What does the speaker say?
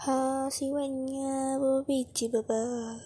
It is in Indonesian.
Hasiwennya berbiji baba